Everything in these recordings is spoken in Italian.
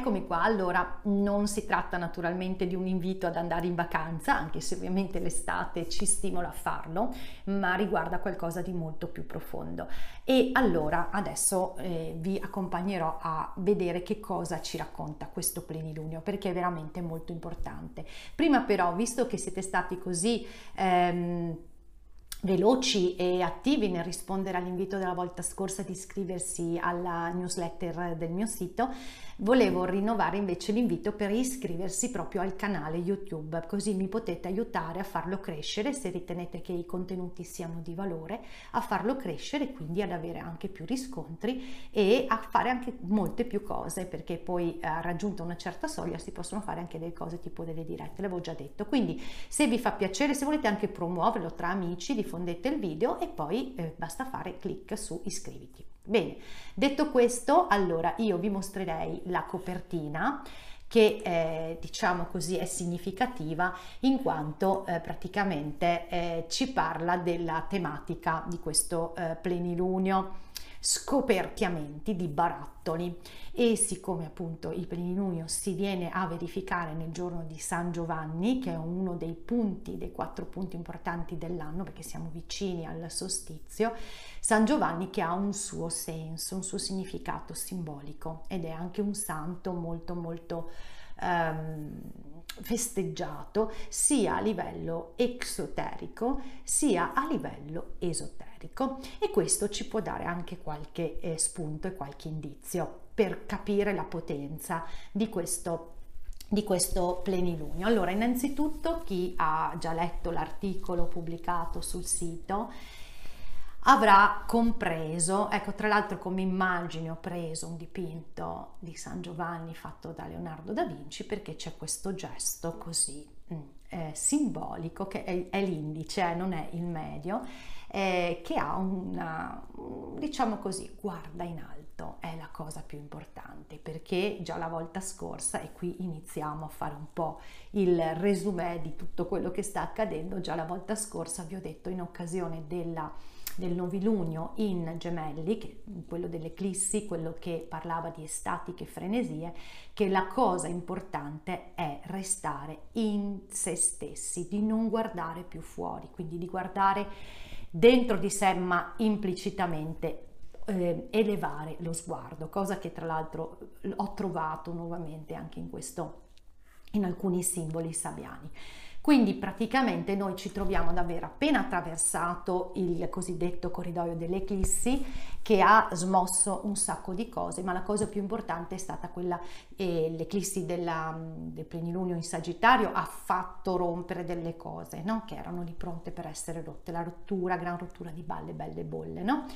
Eccomi qua, allora non si tratta naturalmente di un invito ad andare in vacanza, anche se ovviamente l'estate ci stimola a farlo, ma riguarda qualcosa di molto più profondo. E allora adesso eh, vi accompagnerò a vedere che cosa ci racconta questo plenilunio, perché è veramente molto importante. Prima però, visto che siete stati così... Ehm, veloci e attivi nel rispondere all'invito della volta scorsa di iscriversi alla newsletter del mio sito, volevo rinnovare invece l'invito per iscriversi proprio al canale YouTube, così mi potete aiutare a farlo crescere se ritenete che i contenuti siano di valore, a farlo crescere quindi ad avere anche più riscontri e a fare anche molte più cose, perché poi eh, raggiunta una certa soglia si possono fare anche delle cose tipo delle dirette, l'avevo già detto. Quindi se vi fa piacere, se volete anche promuoverlo tra amici, diffondete il video e poi eh, basta fare clic su iscriviti. Bene, detto questo, allora io vi mostrerei la copertina che eh, diciamo così è significativa in quanto eh, praticamente eh, ci parla della tematica di questo eh, plenilunio scoperchiamenti di barattoli. E siccome appunto il plenilunio si viene a verificare nel giorno di San Giovanni che è uno dei punti dei quattro punti importanti dell'anno perché siamo vicini al solstizio San Giovanni che ha un suo senso un suo significato simbolico ed è anche un santo molto molto um, festeggiato sia a livello esoterico sia a livello esoterico e questo ci può dare anche qualche eh, spunto e qualche indizio per capire la potenza di questo di questo plenilunio. Allora, innanzitutto chi ha già letto l'articolo pubblicato sul sito avrà compreso, ecco tra l'altro come immagine ho preso un dipinto di San Giovanni fatto da Leonardo da Vinci perché c'è questo gesto così mm, eh, simbolico che è, è l'indice, eh, non è il medio, eh, che ha una, diciamo così, guarda in alto, è la cosa più importante perché già la volta scorsa, e qui iniziamo a fare un po' il resumé di tutto quello che sta accadendo, già la volta scorsa vi ho detto in occasione della del novilunio in gemelli, quello dell'eclissi, quello che parlava di estatiche frenesie, che la cosa importante è restare in se stessi, di non guardare più fuori, quindi di guardare dentro di sé ma implicitamente eh, elevare lo sguardo, cosa che tra l'altro ho trovato nuovamente anche in questo in alcuni simboli sabiani. Quindi praticamente noi ci troviamo ad aver appena attraversato il cosiddetto corridoio delle eclissi che ha smosso un sacco di cose, ma la cosa più importante è stata quella, eh, l'eclissi della, del plenilunio in Sagittario ha fatto rompere delle cose no? che erano lì pronte per essere rotte, la rottura, gran rottura di balle, belle bolle. No?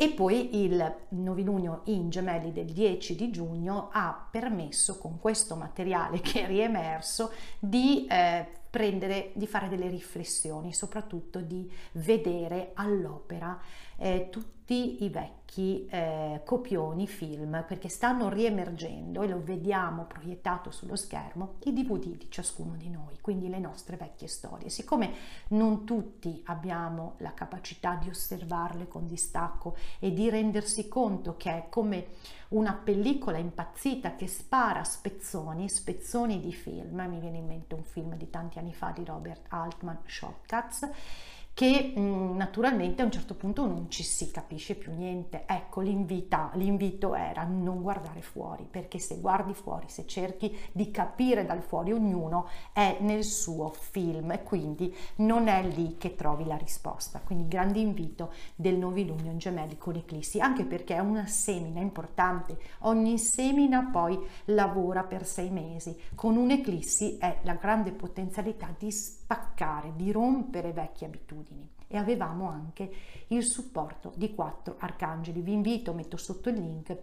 E poi il novilunio in gemelli del 10 di giugno ha permesso con questo materiale che è riemerso di eh, prendere, di fare delle riflessioni, soprattutto di vedere all'opera eh, tutti i vecchi eh, copioni film perché stanno riemergendo e lo vediamo proiettato sullo schermo i DVD di ciascuno di noi, quindi le nostre vecchie storie. Siccome non tutti abbiamo la capacità di osservarle con distacco e di rendersi conto che è come una pellicola impazzita che spara spezzoni, spezzoni di film, mi viene in mente un film di tanti anni fa di Robert Altman, Shortcuts, che mm, naturalmente a un certo punto non ci si capisce più niente. Ecco, l'invito era non guardare fuori, perché se guardi fuori, se cerchi di capire dal fuori, ognuno è nel suo film e quindi non è lì che trovi la risposta. Quindi grande invito del novilunio in gemelli con eclissi, anche perché è una semina importante. Ogni semina poi lavora per sei mesi. Con un'eclissi è la grande potenzialità di spaccare, di rompere vecchie abitudini e avevamo anche il supporto di quattro arcangeli. Vi invito, metto sotto il link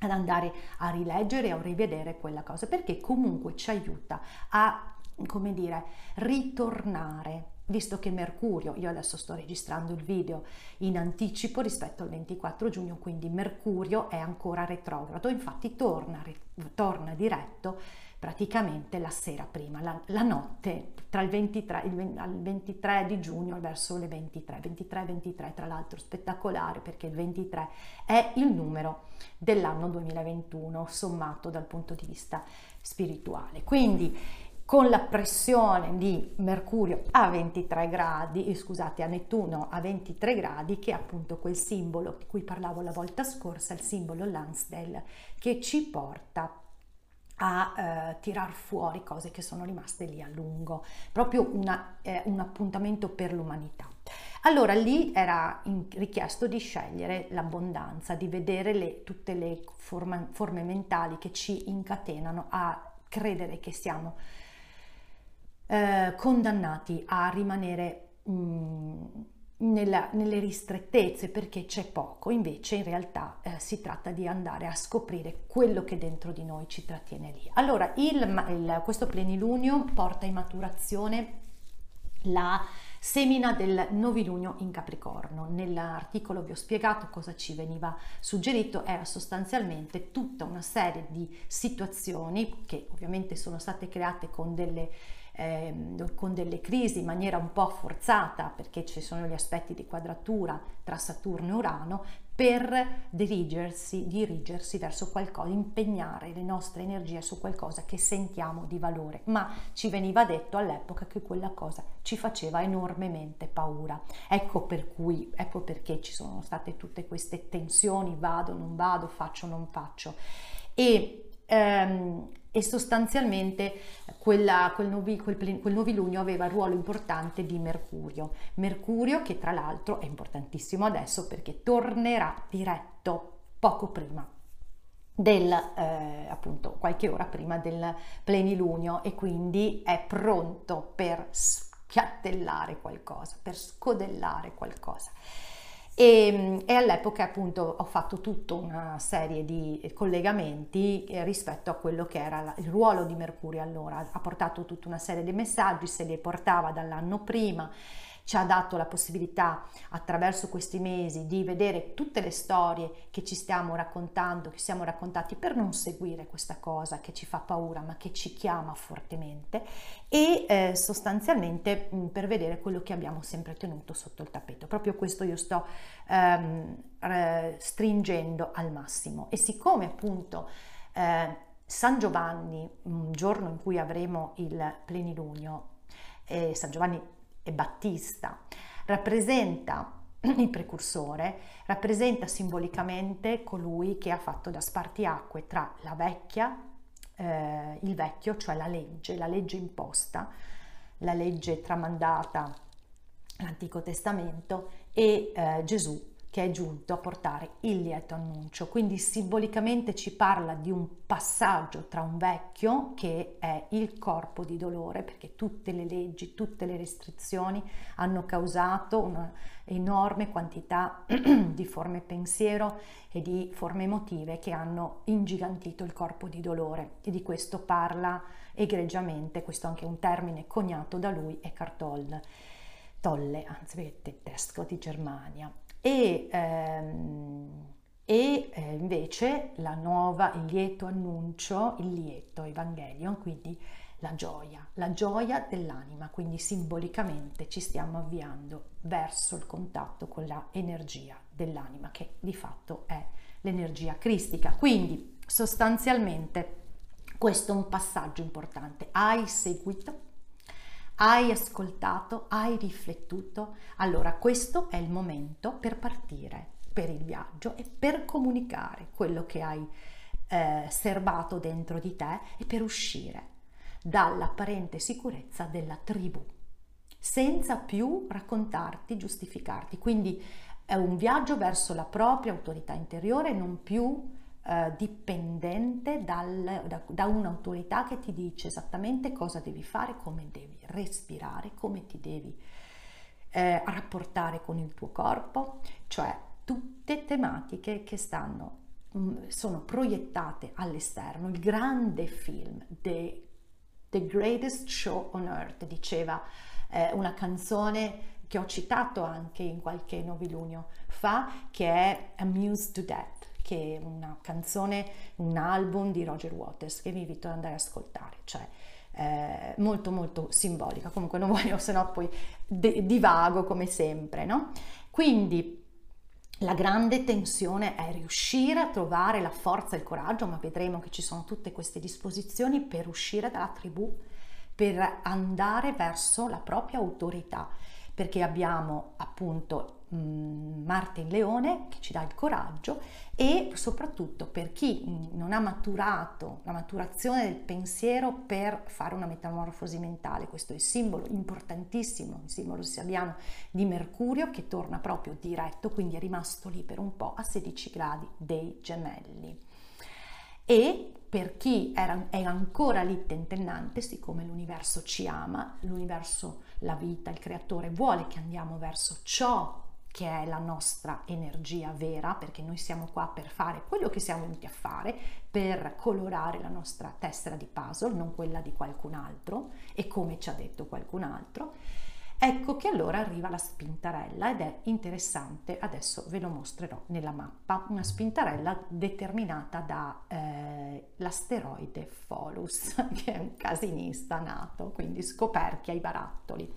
ad andare a rileggere o rivedere quella cosa perché comunque ci aiuta a come dire ritornare. Visto che Mercurio, io adesso sto registrando il video in anticipo rispetto al 24 giugno, quindi Mercurio è ancora retrogrado, infatti torna, torna diretto praticamente la sera prima, la, la notte tra il 23, il, il 23 di giugno verso le 23, 23-23 tra l'altro spettacolare perché il 23 è il numero dell'anno 2021 sommato dal punto di vista spirituale. Quindi con la pressione di Mercurio a 23 gradi, eh, scusate, a Nettuno a 23 gradi, che è appunto quel simbolo di cui parlavo la volta scorsa, il simbolo Lansdale, che ci porta a eh, tirar fuori cose che sono rimaste lì a lungo, proprio una, eh, un appuntamento per l'umanità. Allora lì era in, richiesto di scegliere l'abbondanza, di vedere le, tutte le forma, forme mentali che ci incatenano a credere che siamo eh, condannati a rimanere mh, mm, nella, nelle ristrettezze perché c'è poco, invece in realtà eh, si tratta di andare a scoprire quello che dentro di noi ci trattiene lì. Allora, il, il, questo plenilunio porta in maturazione la semina del novilunio in Capricorno. Nell'articolo vi ho spiegato cosa ci veniva suggerito, era sostanzialmente tutta una serie di situazioni che ovviamente sono state create con delle eh, con delle crisi in maniera un po' forzata perché ci sono gli aspetti di quadratura tra Saturno e Urano per dirigersi, dirigersi verso qualcosa, impegnare le nostre energie su qualcosa che sentiamo di valore, ma ci veniva detto all'epoca che quella cosa ci faceva enormemente paura. Ecco per cui, ecco perché ci sono state tutte queste tensioni, vado, non vado, faccio, non faccio. E ehm, e sostanzialmente quella, quel, novi, quel, quel, novilunio aveva il ruolo importante di Mercurio. Mercurio che tra l'altro è importantissimo adesso perché tornerà diretto poco prima del eh, appunto qualche ora prima del plenilunio e quindi è pronto per spiattellare qualcosa, per scodellare qualcosa. E, e, all'epoca appunto ho fatto tutta una serie di collegamenti eh, rispetto a quello che era il ruolo di Mercurio allora, ha portato tutta una serie di messaggi, se li portava dall'anno prima ci ha dato la possibilità attraverso questi mesi di vedere tutte le storie che ci stiamo raccontando, che siamo raccontati per non seguire questa cosa che ci fa paura ma che ci chiama fortemente e eh, sostanzialmente mh, per vedere quello che abbiamo sempre tenuto sotto il tappeto. Proprio questo io sto ehm, eh, stringendo al massimo e siccome appunto eh, San Giovanni, un giorno in cui avremo il plenilunio, eh, San Giovanni e Battista, rappresenta il precursore, rappresenta simbolicamente colui che ha fatto da spartiacque tra la vecchia, eh, il vecchio, cioè la legge, la legge imposta, la legge tramandata l'Antico Testamento e eh, Gesù che è giunto a portare il lieto annuncio. Quindi simbolicamente ci parla di un passaggio tra un vecchio che è il corpo di dolore, perché tutte le leggi, tutte le restrizioni hanno causato un'enorme quantità di forme pensiero e di forme emotive che hanno ingigantito il corpo di dolore. E di questo parla egregiamente, questo è anche un termine coniato da lui, Eckhart Tolle, Tolle anzi tedesco di Germania e, ehm, e eh, invece la nuova, il lieto annuncio, il lieto Evangelion, quindi la gioia, la gioia dell'anima, quindi simbolicamente ci stiamo avviando verso il contatto con l'energia dell'anima che di fatto è l'energia cristica. Quindi sostanzialmente questo è un passaggio importante. Hai seguito hai ascoltato? Hai riflettuto? Allora questo è il momento per partire per il viaggio e per comunicare quello che hai eh, serbato dentro di te e per uscire dall'apparente sicurezza della tribù senza più raccontarti, giustificarti. Quindi è un viaggio verso la propria autorità interiore, non più eh, dipendente dal, da, da, un'autorità che ti dice esattamente cosa devi fare, come devi respirare, come ti devi eh, rapportare con il tuo corpo, cioè tutte tematiche che stanno mm, sono proiettate all'esterno, il grande film, The, the Greatest Show on Earth, diceva eh, una canzone che ho citato anche in qualche novilunio fa, che è Amused to Death, che una canzone, un album di Roger Waters che vi invito ad andare ad ascoltare, cioè eh, molto molto simbolica, comunque non voglio, se no poi de- divago come sempre, no? Quindi la grande tensione è riuscire a trovare la forza e il coraggio, ma vedremo che ci sono tutte queste disposizioni per uscire dalla tribù, per andare verso la propria autorità perché abbiamo appunto mm, Marte in Leone che ci dà il coraggio e soprattutto per chi non ha maturato la maturazione del pensiero per fare una metamorfosi mentale. Questo è il simbolo importantissimo, il simbolo sabiano di Mercurio che torna proprio diretto, quindi è rimasto lì per un po' a 16 gradi dei gemelli. E per chi era, è ancora lì tentennante, siccome l'universo ci ama, l'universo la vita, il creatore vuole che andiamo verso ciò che è la nostra energia vera, perché noi siamo qua per fare quello che siamo venuti a fare, per colorare la nostra tessera di puzzle, non quella di qualcun altro, e come ci ha detto qualcun altro. Ecco che allora arriva la spintarella ed è interessante, adesso ve lo mostrerò nella mappa, una spintarella determinata dall'asteroide eh, Folus, che è un casinista nato, quindi scoperchia i barattoli,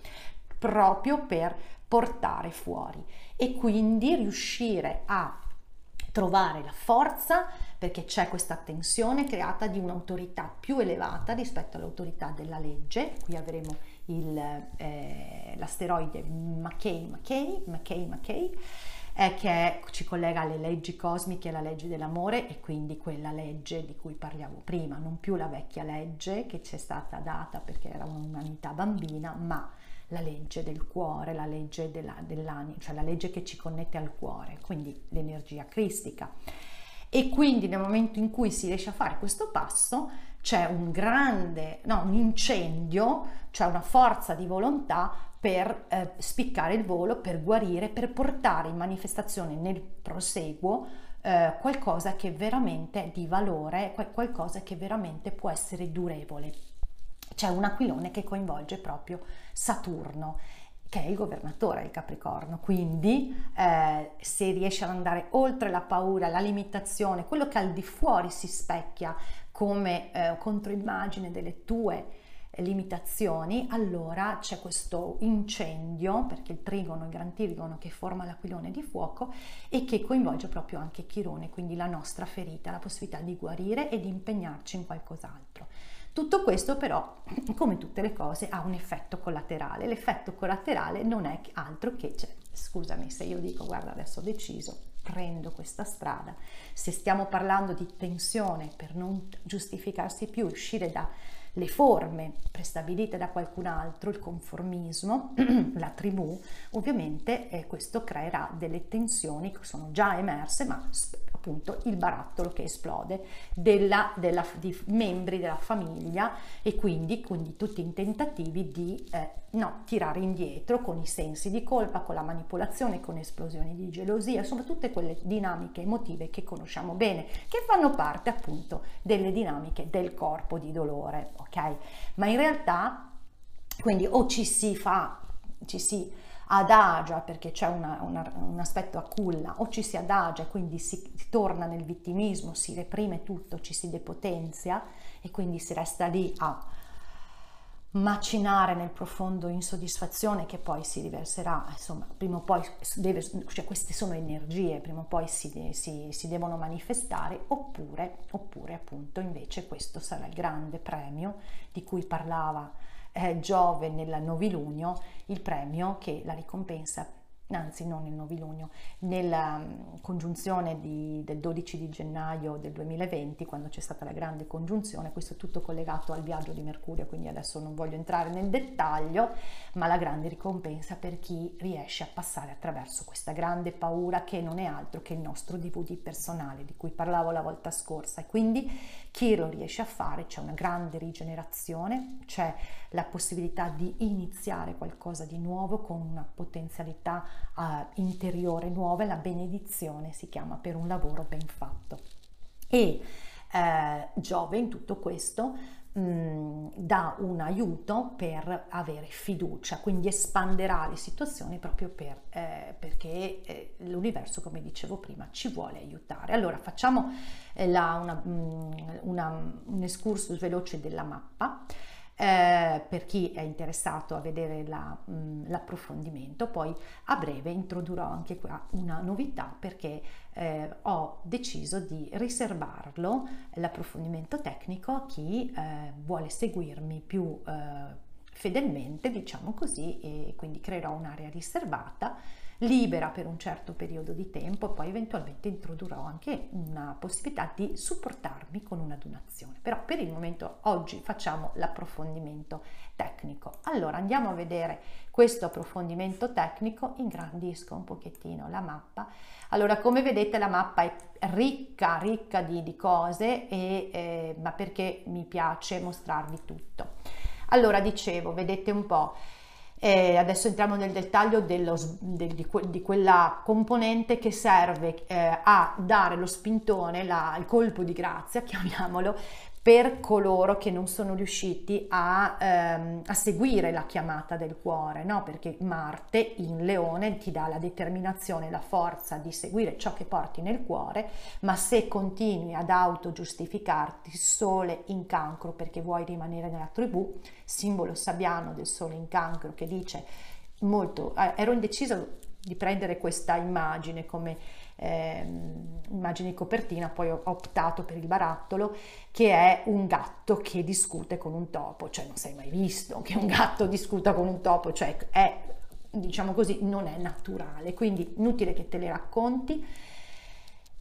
proprio per portare fuori e quindi riuscire a trovare la forza perché c'è questa tensione creata di un'autorità più elevata rispetto all'autorità della legge, qui avremo l'asteroide Mackay Mackay, Mackay, Mackay eh, che ci collega alle leggi cosmiche, alla legge dell'amore e quindi quella legge di cui parliamo prima, non più la vecchia legge che ci è stata data perché era un'umanità bambina, ma la legge del cuore, la legge della, dell'anima, cioè la legge che ci connette al cuore, quindi l'energia cristica. E quindi nel momento in cui si riesce a fare questo passo, c'è un grande, no, un incendio, c'è una forza di volontà per eh, spiccare il volo, per guarire, per portare in manifestazione nel proseguo eh, qualcosa che veramente è di valore, qualcosa che veramente può essere durevole. C'è un aquilone che coinvolge proprio Saturno che è il governatore del Capricorno, quindi eh, se riesce ad andare oltre la paura, la limitazione, quello che al di fuori si specchia come eh, controimmagine delle tue eh, limitazioni, allora c'è questo incendio, perché il trigono, il gran trigono che forma l'aquilone di fuoco e che coinvolge proprio anche Chirone, quindi la nostra ferita, la possibilità di guarire e di impegnarci in qualcos'altro. Tutto questo però, come tutte le cose, ha un effetto collaterale. L'effetto collaterale non è altro che, cioè, scusami se io dico guarda adesso ho deciso, prendo questa strada. Se stiamo parlando di tensione per non giustificarsi più, uscire dalle forme prestabilite da qualcun altro, il conformismo, la tribù, ovviamente eh, questo creerà delle tensioni che sono già emerse, ma appunto il barattolo che esplode della, della, di membri della famiglia e quindi, quindi tutti i tentativi di eh, no, tirare indietro con i sensi di colpa, con la manipolazione, con esplosioni di gelosia, insomma tutte quelle dinamiche emotive che conosciamo bene, che fanno parte appunto delle dinamiche del corpo di dolore, ok? Ma in realtà quindi o ci si fa, ci si adagia perché c'è una, una, un aspetto a culla o ci si adagia e quindi si, torna nel vittimismo, si reprime tutto, ci si depotenzia e quindi si resta lì a macinare nel profondo insoddisfazione che poi si riverserà, insomma, prima o poi deve, cioè queste sono energie, prima o poi si, si, si devono manifestare, oppure, oppure appunto invece questo sarà il grande premio di cui parlava eh, Giove nel novilunio il premio che la ricompensa anzi non nel novilunio, nella mm, congiunzione di, del 12 di gennaio del 2020, quando c'è stata la grande congiunzione, questo è tutto collegato al viaggio di Mercurio, quindi adesso non voglio entrare nel dettaglio, ma la grande ricompensa per chi riesce a passare attraverso questa grande paura che non è altro che il nostro DVD personale di cui parlavo la volta scorsa. E quindi chi lo riesce a fare c'è una grande rigenerazione, c'è la possibilità di iniziare qualcosa di nuovo con una potenzialità uh, interiore nuova, la benedizione si chiama per un lavoro ben fatto. E eh, Giove in tutto questo mh, dà un aiuto per avere fiducia, quindi espanderà le situazioni proprio per, eh, perché eh, l'universo, come dicevo prima, ci vuole aiutare. Allora facciamo eh, la, una, una, un excursus veloce della mappa. Eh, per chi è interessato a vedere la, mh, l'approfondimento. Poi a breve introdurrò anche qua una novità perché eh, ho deciso di riservarlo, l'approfondimento tecnico, a chi eh, vuole seguirmi più eh, fedelmente, diciamo così, e quindi creerò un'area riservata libera per un certo periodo di tempo e poi eventualmente introdurrò anche una possibilità di supportarmi con una donazione. Però per il momento oggi facciamo l'approfondimento tecnico. Allora andiamo a vedere questo approfondimento tecnico, ingrandisco un pochettino la mappa. Allora come vedete la mappa è ricca, ricca di, di cose, e, eh, ma perché mi piace mostrarvi tutto. Allora dicevo, vedete un po', e adesso entriamo nel dettaglio dello, de, di, di, quella componente che serve eh, a dare lo spintone, la, il colpo di grazia, chiamiamolo, per coloro che non sono riusciti a, ehm, a seguire la chiamata del cuore, no? perché Marte in Leone ti dà la determinazione, la forza di seguire ciò che porti nel cuore, ma se continui ad autogiustificarti, Sole in cancro perché vuoi rimanere nella tribù, simbolo sabbiano del Sole in cancro che dice molto, eh, ero indeciso di prendere questa immagine come eh, immagine di copertina, poi ho optato per il barattolo, che è un gatto che discute con un topo, cioè non sei mai visto che un gatto discuta con un topo, cioè è, diciamo così, non è naturale, quindi inutile che te le racconti.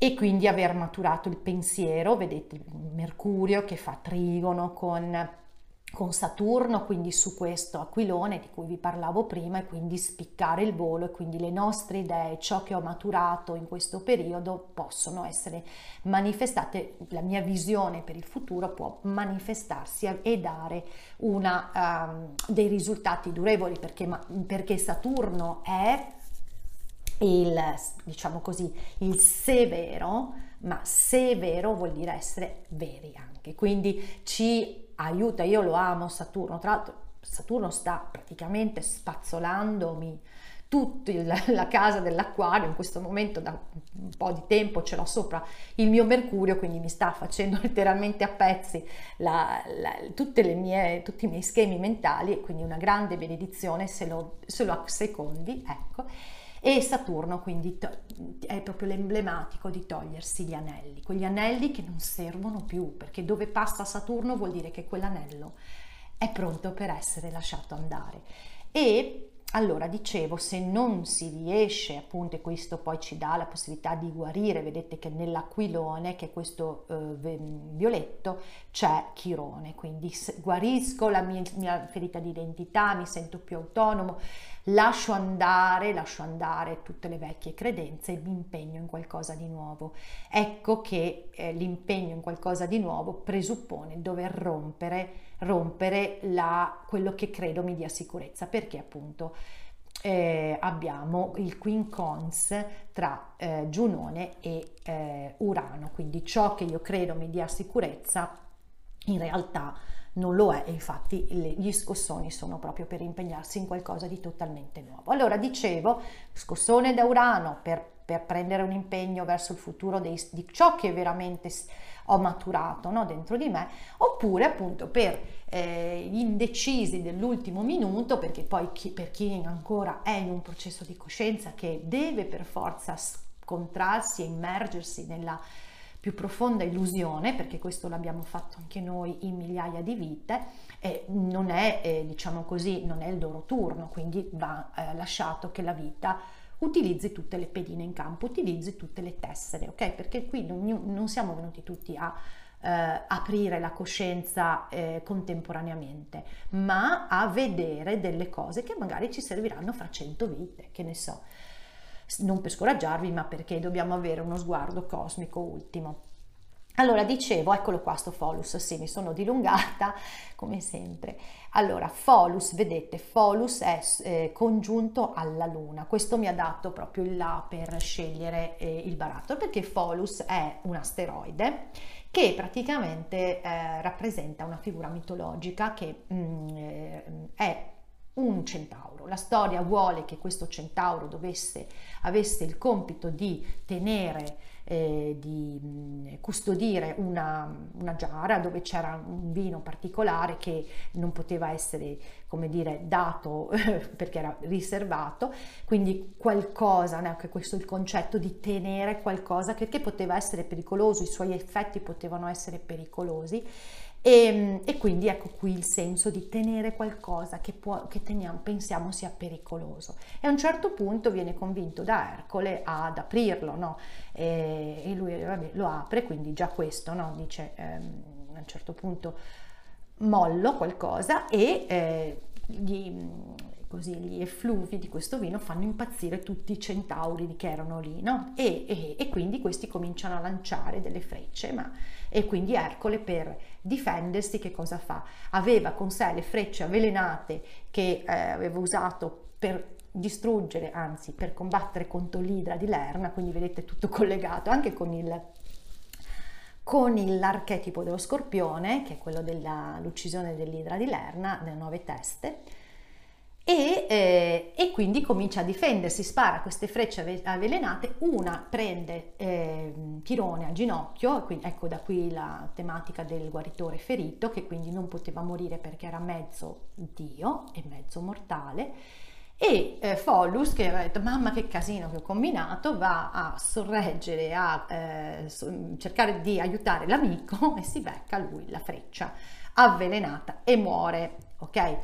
E quindi aver maturato il pensiero, vedete Mercurio che fa trigono con con Saturno, quindi su questo aquilone di cui vi parlavo prima e quindi spiccare il volo e quindi le nostre idee, ciò che ho maturato in questo periodo possono essere manifestate, la mia visione per il futuro può manifestarsi e dare una, um, dei risultati durevoli perché, perché Saturno è il, diciamo così, il severo, ma severo vuol dire essere veri anche, quindi ci aiuta, io lo amo Saturno, tra l'altro Saturno sta praticamente spazzolandomi tutta la casa dell'acquario, in questo momento da un po' di tempo ce l'ho sopra il mio Mercurio, quindi mi sta facendo letteralmente a pezzi la, la, mie, tutti i miei schemi mentali quindi una grande benedizione se lo, se lo secondi, ecco e Saturno quindi è proprio l'emblematico di togliersi gli anelli, quegli anelli che non servono più, perché dove passa Saturno vuol dire che quell'anello è pronto per essere lasciato andare. E allora dicevo, se non si riesce, appunto, e questo poi ci dà la possibilità di guarire, vedete che nell'aquilone, che è questo eh, violetto, c'è Chirone, quindi guarisco la mia, mia ferita di identità, mi sento più autonomo, lascio andare, lascio andare tutte le vecchie credenze e mi impegno in qualcosa di nuovo. Ecco che eh, l'impegno in qualcosa di nuovo presuppone dover rompere, rompere la, quello che credo mi dia sicurezza, perché appunto eh, abbiamo il quincons tra eh, Giunone e eh, Urano, quindi ciò che io credo mi dia sicurezza in realtà non lo è infatti gli scossoni sono proprio per impegnarsi in qualcosa di totalmente nuovo. Allora dicevo, scossone da Urano per, per prendere un impegno verso il futuro dei, di ciò che veramente ho maturato no, dentro di me, oppure appunto per eh, gli indecisi dell'ultimo minuto, perché poi chi, per chi ancora è in un processo di coscienza che deve per forza scontrarsi e immergersi nella più profonda illusione, perché questo l'abbiamo fatto anche noi in migliaia di vite, e non è, eh, diciamo così, non è il loro turno, quindi va eh, lasciato che la vita utilizzi tutte le pedine in campo, utilizzi tutte le tessere, ok? Perché qui non, non siamo venuti tutti a eh, aprire la coscienza eh, contemporaneamente, ma a vedere delle cose che magari ci serviranno fra cento vite, che ne so non per scoraggiarvi, ma perché dobbiamo avere uno sguardo cosmico ultimo. Allora, dicevo, eccolo qua sto Folus, sì, mi sono dilungata come sempre. Allora, Folus, vedete, Folus è eh, congiunto alla Luna. Questo mi ha dato proprio il là per scegliere eh, il barattolo, perché Folus è un asteroide che praticamente eh, rappresenta una figura mitologica che mm, eh, è un centauro. La storia vuole che questo centauro dovesse, avesse il compito di tenere eh, di custodire una, una giara dove c'era un vino particolare che non poteva essere, come dire, dato perché era riservato, quindi qualcosa, anche questo è il concetto di tenere qualcosa che, che poteva essere pericoloso, i suoi effetti potevano essere pericolosi e, ehm, e, quindi ecco qui il senso di tenere qualcosa che, può, che teniamo, pensiamo sia pericoloso. E a un certo punto viene convinto da Ercole ad aprirlo, no? e, e, lui vabbè, lo apre, quindi già questo no? dice ehm, a un certo punto mollo qualcosa e eh, gli, così gli effluvi di questo vino fanno impazzire tutti i centauri che erano lì, no? E, e, quindi questi cominciano a lanciare delle frecce, ma, e quindi Ercole per difendersi che cosa fa? Aveva con sé le frecce avvelenate che eh, aveva usato per distruggere, anzi per combattere contro l'idra di Lerna, quindi vedete tutto collegato anche con il con l'archetipo dello scorpione, che è quello dell'uccisione dell'idra di Lerna, nelle nove teste, e, eh, e, quindi comincia a difendersi, spara queste frecce avvelenate, una prende eh, Chirone al ginocchio, quindi, ecco da qui la tematica del guaritore ferito, che quindi non poteva morire perché era mezzo dio e mezzo mortale, e eh, Follus che aveva detto mamma che casino che ho combinato va a sorreggere, a eh, cercare di aiutare l'amico e si becca lui la freccia avvelenata e muore, ok?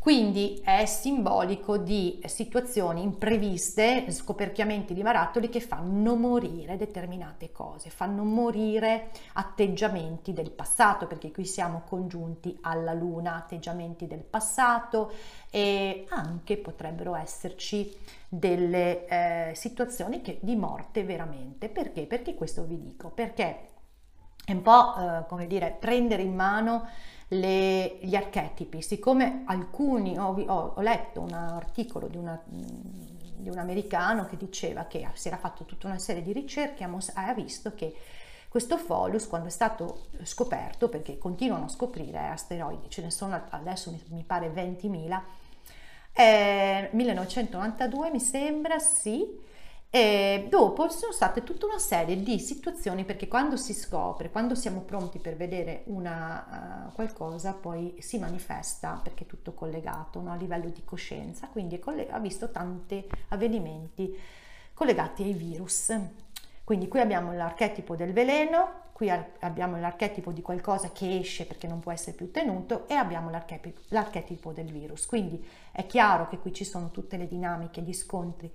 Quindi è simbolico di situazioni impreviste, scoperchiamenti di barattoli che fanno morire determinate cose, fanno morire atteggiamenti del passato, perché qui siamo congiunti alla luna, atteggiamenti del passato e anche potrebbero esserci delle eh, situazioni che, di morte veramente. Perché? Perché questo vi dico? Perché è un po' eh, come dire prendere in mano le, gli archetipi, siccome alcuni, ho, ho, ho letto un articolo di, una, di, un americano che diceva che si era fatto tutta una serie di ricerche, ha visto che questo Folus quando è stato scoperto, perché continuano a scoprire asteroidi, ce ne sono adesso mi pare 20.000, eh, 1992 mi sembra, sì, e dopo ci sono state tutta una serie di situazioni perché quando si scopre, quando siamo pronti per vedere una, uh, qualcosa, poi si manifesta perché è tutto collegato no? a livello di coscienza, quindi ha visto tanti avvenimenti collegati ai virus. Quindi qui abbiamo l'archetipo del veleno, qui abbiamo l'archetipo di qualcosa che esce perché non può essere più tenuto e abbiamo l'archetipo, l'archetipo del virus. Quindi è chiaro che qui ci sono tutte le dinamiche, gli scontri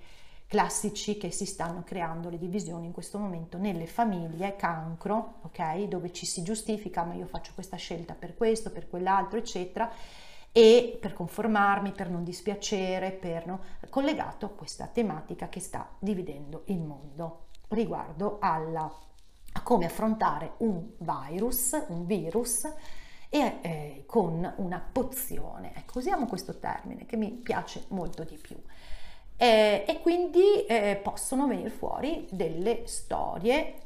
classici che si stanno creando le divisioni in questo momento nelle famiglie, cancro, ok, dove ci si giustifica, ma io faccio questa scelta per questo, per quell'altro, eccetera, e per conformarmi, per non dispiacere, per no, collegato a questa tematica che sta dividendo il mondo riguardo alla, a come affrontare un virus, un virus e eh, con una pozione. Ecco, usiamo questo termine che mi piace molto di più eh, e quindi eh, possono venire fuori delle storie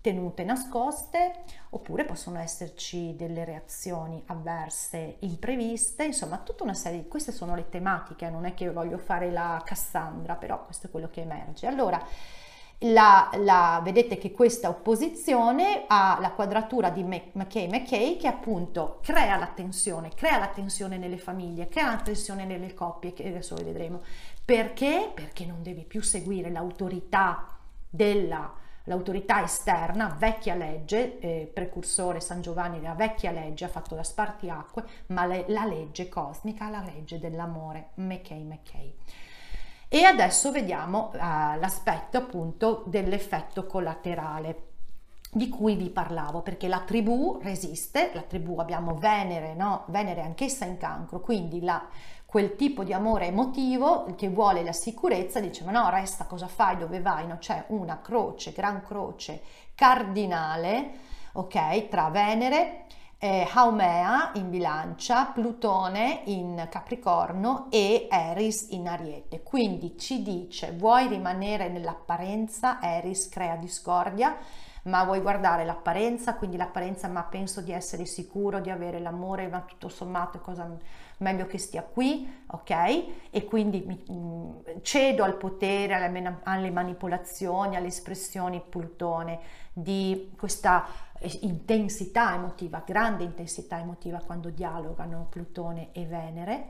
tenute nascoste oppure possono esserci delle reazioni avverse impreviste, insomma tutta una serie di queste sono le tematiche, non è che voglio fare la Cassandra, però questo è quello che emerge. Allora, la, la, vedete che questa opposizione ha la quadratura di McKay-McKay che appunto crea la tensione, crea la tensione nelle famiglie, crea la tensione nelle coppie, che adesso lo vedremo. Perché? Perché non devi più seguire l'autorità della l'autorità esterna, vecchia legge, eh, precursore San Giovanni della vecchia legge, ha fatto da spartiacque, ma le, la legge cosmica, la legge dell'amore, McKay McKay. E adesso vediamo uh, l'aspetto appunto dell'effetto collaterale di cui vi parlavo, perché la tribù resiste, la tribù abbiamo Venere, no? Venere anch'essa in cancro, quindi la, quel tipo di amore emotivo che vuole la sicurezza, dice ma no, resta, cosa fai, dove vai? No, c'è una croce, gran croce cardinale, ok? Tra Venere, eh, Haumea in bilancia, Plutone in Capricorno e Eris in Ariete. Quindi ci dice, vuoi rimanere nell'apparenza, Eris crea discordia, ma vuoi guardare l'apparenza, quindi l'apparenza, ma penso di essere sicuro di avere l'amore, ma tutto sommato è cosa meglio che stia qui, ok? E quindi mi, mm, cedo al potere, alle, alle manipolazioni, alle espressioni Plutone di questa eh, intensità emotiva, grande intensità emotiva quando dialogano Plutone e Venere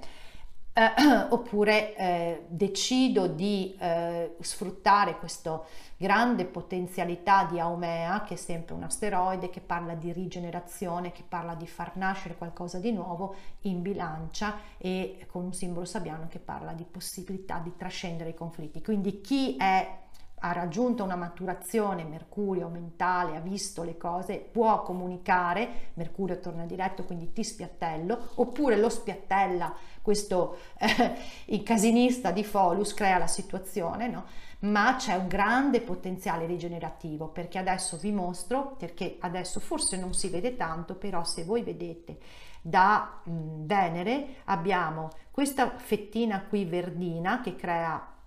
eh, oppure eh, decido di eh, sfruttare questa grande potenzialità di Aumea, che è sempre un asteroide, che parla di rigenerazione, che parla di far nascere qualcosa di nuovo in bilancia e con un simbolo sabbiano che parla di possibilità di trascendere i conflitti. Quindi chi è ha raggiunto una maturazione, Mercurio mentale, ha visto le cose, può comunicare, Mercurio torna diretto, quindi ti spiattello, oppure lo spiattella, questo eh, il casinista di Folus crea la situazione, no? ma c'è un grande potenziale rigenerativo perché adesso vi mostro, perché adesso forse non si vede tanto, però se voi vedete da mh, Venere abbiamo questa fettina qui verdina che crea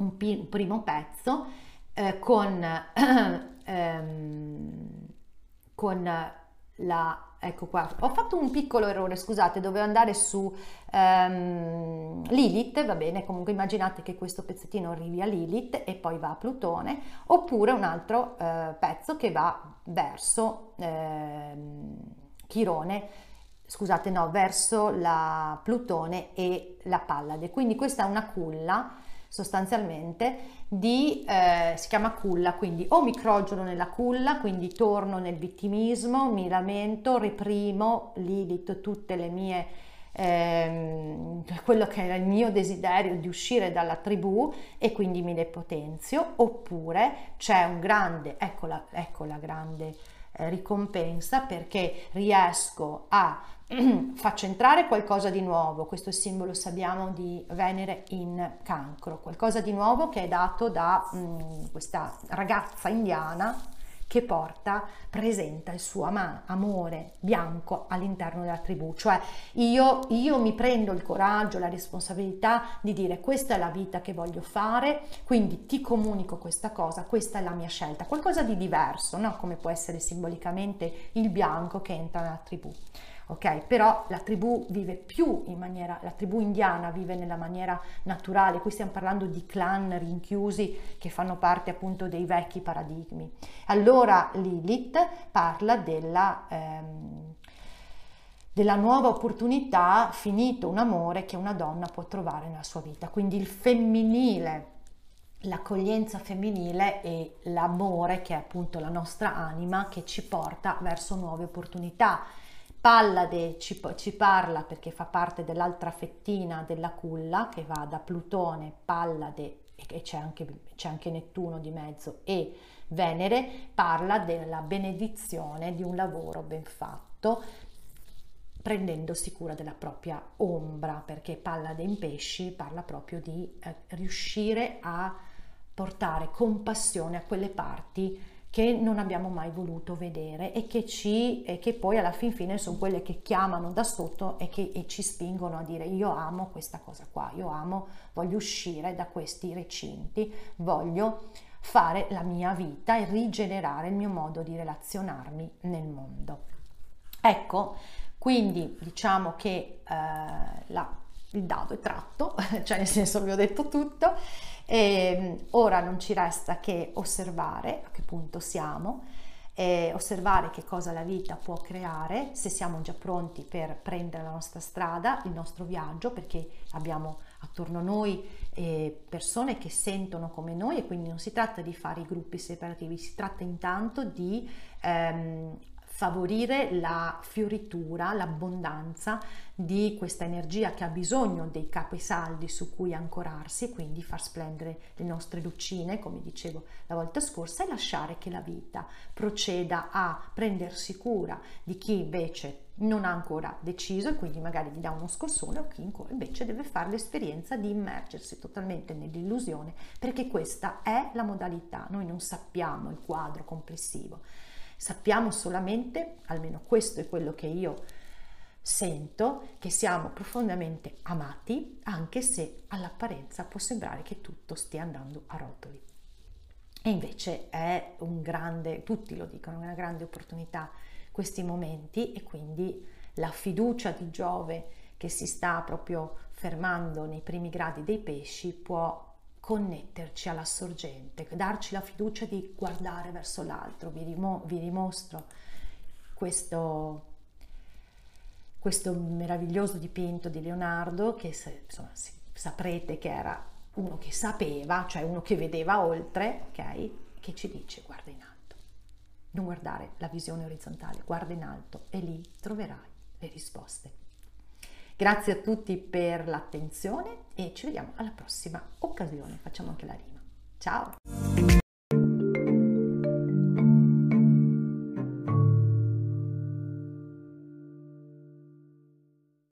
un, pi- un primo pezzo eh, con, ehm, con la ecco qua ho fatto un piccolo errore scusate dovevo andare su ehm, Lilith va bene comunque immaginate che questo pezzettino arrivi a Lilith e poi va a Plutone oppure un altro eh, pezzo che va verso ehm, Chirone scusate no verso la Plutone e la Pallade. Quindi questa è una culla sostanzialmente di, eh, si chiama culla, quindi o mi crogiono nella culla, quindi torno nel vittimismo, mi lamento, reprimo, Lilith, tutte le mie ehm, quello che era il mio desiderio di uscire dalla tribù e quindi mi depotenzio, oppure c'è un grande, ecco la, ecco la grande ricompensa perché riesco a faccio entrare qualcosa di nuovo, questo simbolo sappiamo di Venere in cancro, qualcosa di nuovo che è dato da mh, mm, questa ragazza indiana che porta, presenta il suo ama- amore bianco all'interno della tribù, cioè io, io mi prendo il coraggio, la responsabilità di dire questa è la vita che voglio fare, quindi ti comunico questa cosa, questa è la mia scelta, qualcosa di diverso, no? come può essere simbolicamente il bianco che entra nella tribù ok? Però la tribù vive più in maniera, la tribù indiana vive nella maniera naturale, qui stiamo parlando di clan rinchiusi che fanno parte appunto dei vecchi paradigmi. Allora Lilith parla della... Ehm, della nuova opportunità finito un amore che una donna può trovare nella sua vita. Quindi il femminile, l'accoglienza femminile e l'amore che è appunto la nostra anima che ci porta verso nuove opportunità Pallade ci, ci, parla perché fa parte dell'altra fettina della culla che va da Plutone, Pallade e c'è anche, c'è anche Nettuno di mezzo e Venere parla della benedizione di un lavoro ben fatto prendendosi cura della propria ombra perché Pallade in pesci parla proprio di eh, riuscire a portare compassione a quelle parti che non abbiamo mai voluto vedere e che, ci, e che poi alla fin fine sono quelle che chiamano da sotto e che e ci spingono a dire io amo questa cosa qua, io amo, voglio uscire da questi recinti, voglio fare la mia vita e rigenerare il mio modo di relazionarmi nel mondo. Ecco, quindi diciamo che eh, la, il dado è tratto, cioè nel senso vi ho detto tutto e ehm, ora non ci resta che osservare a che punto siamo, osservare che cosa la vita può creare, se siamo già pronti per prendere la nostra strada, il nostro viaggio, perché abbiamo attorno a noi eh, persone che sentono come noi e quindi non si tratta di fare i gruppi separativi, si tratta intanto di ehm, favorire la fioritura, l'abbondanza di questa energia che ha bisogno dei capisaldi su cui ancorarsi, quindi far splendere le nostre lucine, come dicevo la volta scorsa, e lasciare che la vita proceda a prendersi cura di chi invece non ha ancora deciso e quindi magari gli dà uno scossone o chi invece deve fare l'esperienza di immergersi totalmente nell'illusione perché questa è la modalità, noi non sappiamo il quadro complessivo Sappiamo solamente, almeno questo è quello che io sento, che siamo profondamente amati, anche se all'apparenza può sembrare che tutto stia andando a rotoli. E invece è un grande, tutti lo dicono, una grande opportunità questi momenti e quindi la fiducia di Giove che si sta proprio fermando nei primi gradi dei pesci può connetterci alla sorgente, darci la fiducia di guardare verso l'altro. Vi, rimo- vi dimostro questo, questo, meraviglioso dipinto di Leonardo che se, insomma, saprete che era uno che sapeva, cioè uno che vedeva oltre, ok? Che ci dice guarda in alto, non guardare la visione orizzontale, guarda in alto e lì troverai le risposte. Grazie a tutti per l'attenzione e ci vediamo alla prossima occasione. Facciamo anche la rima. Ciao!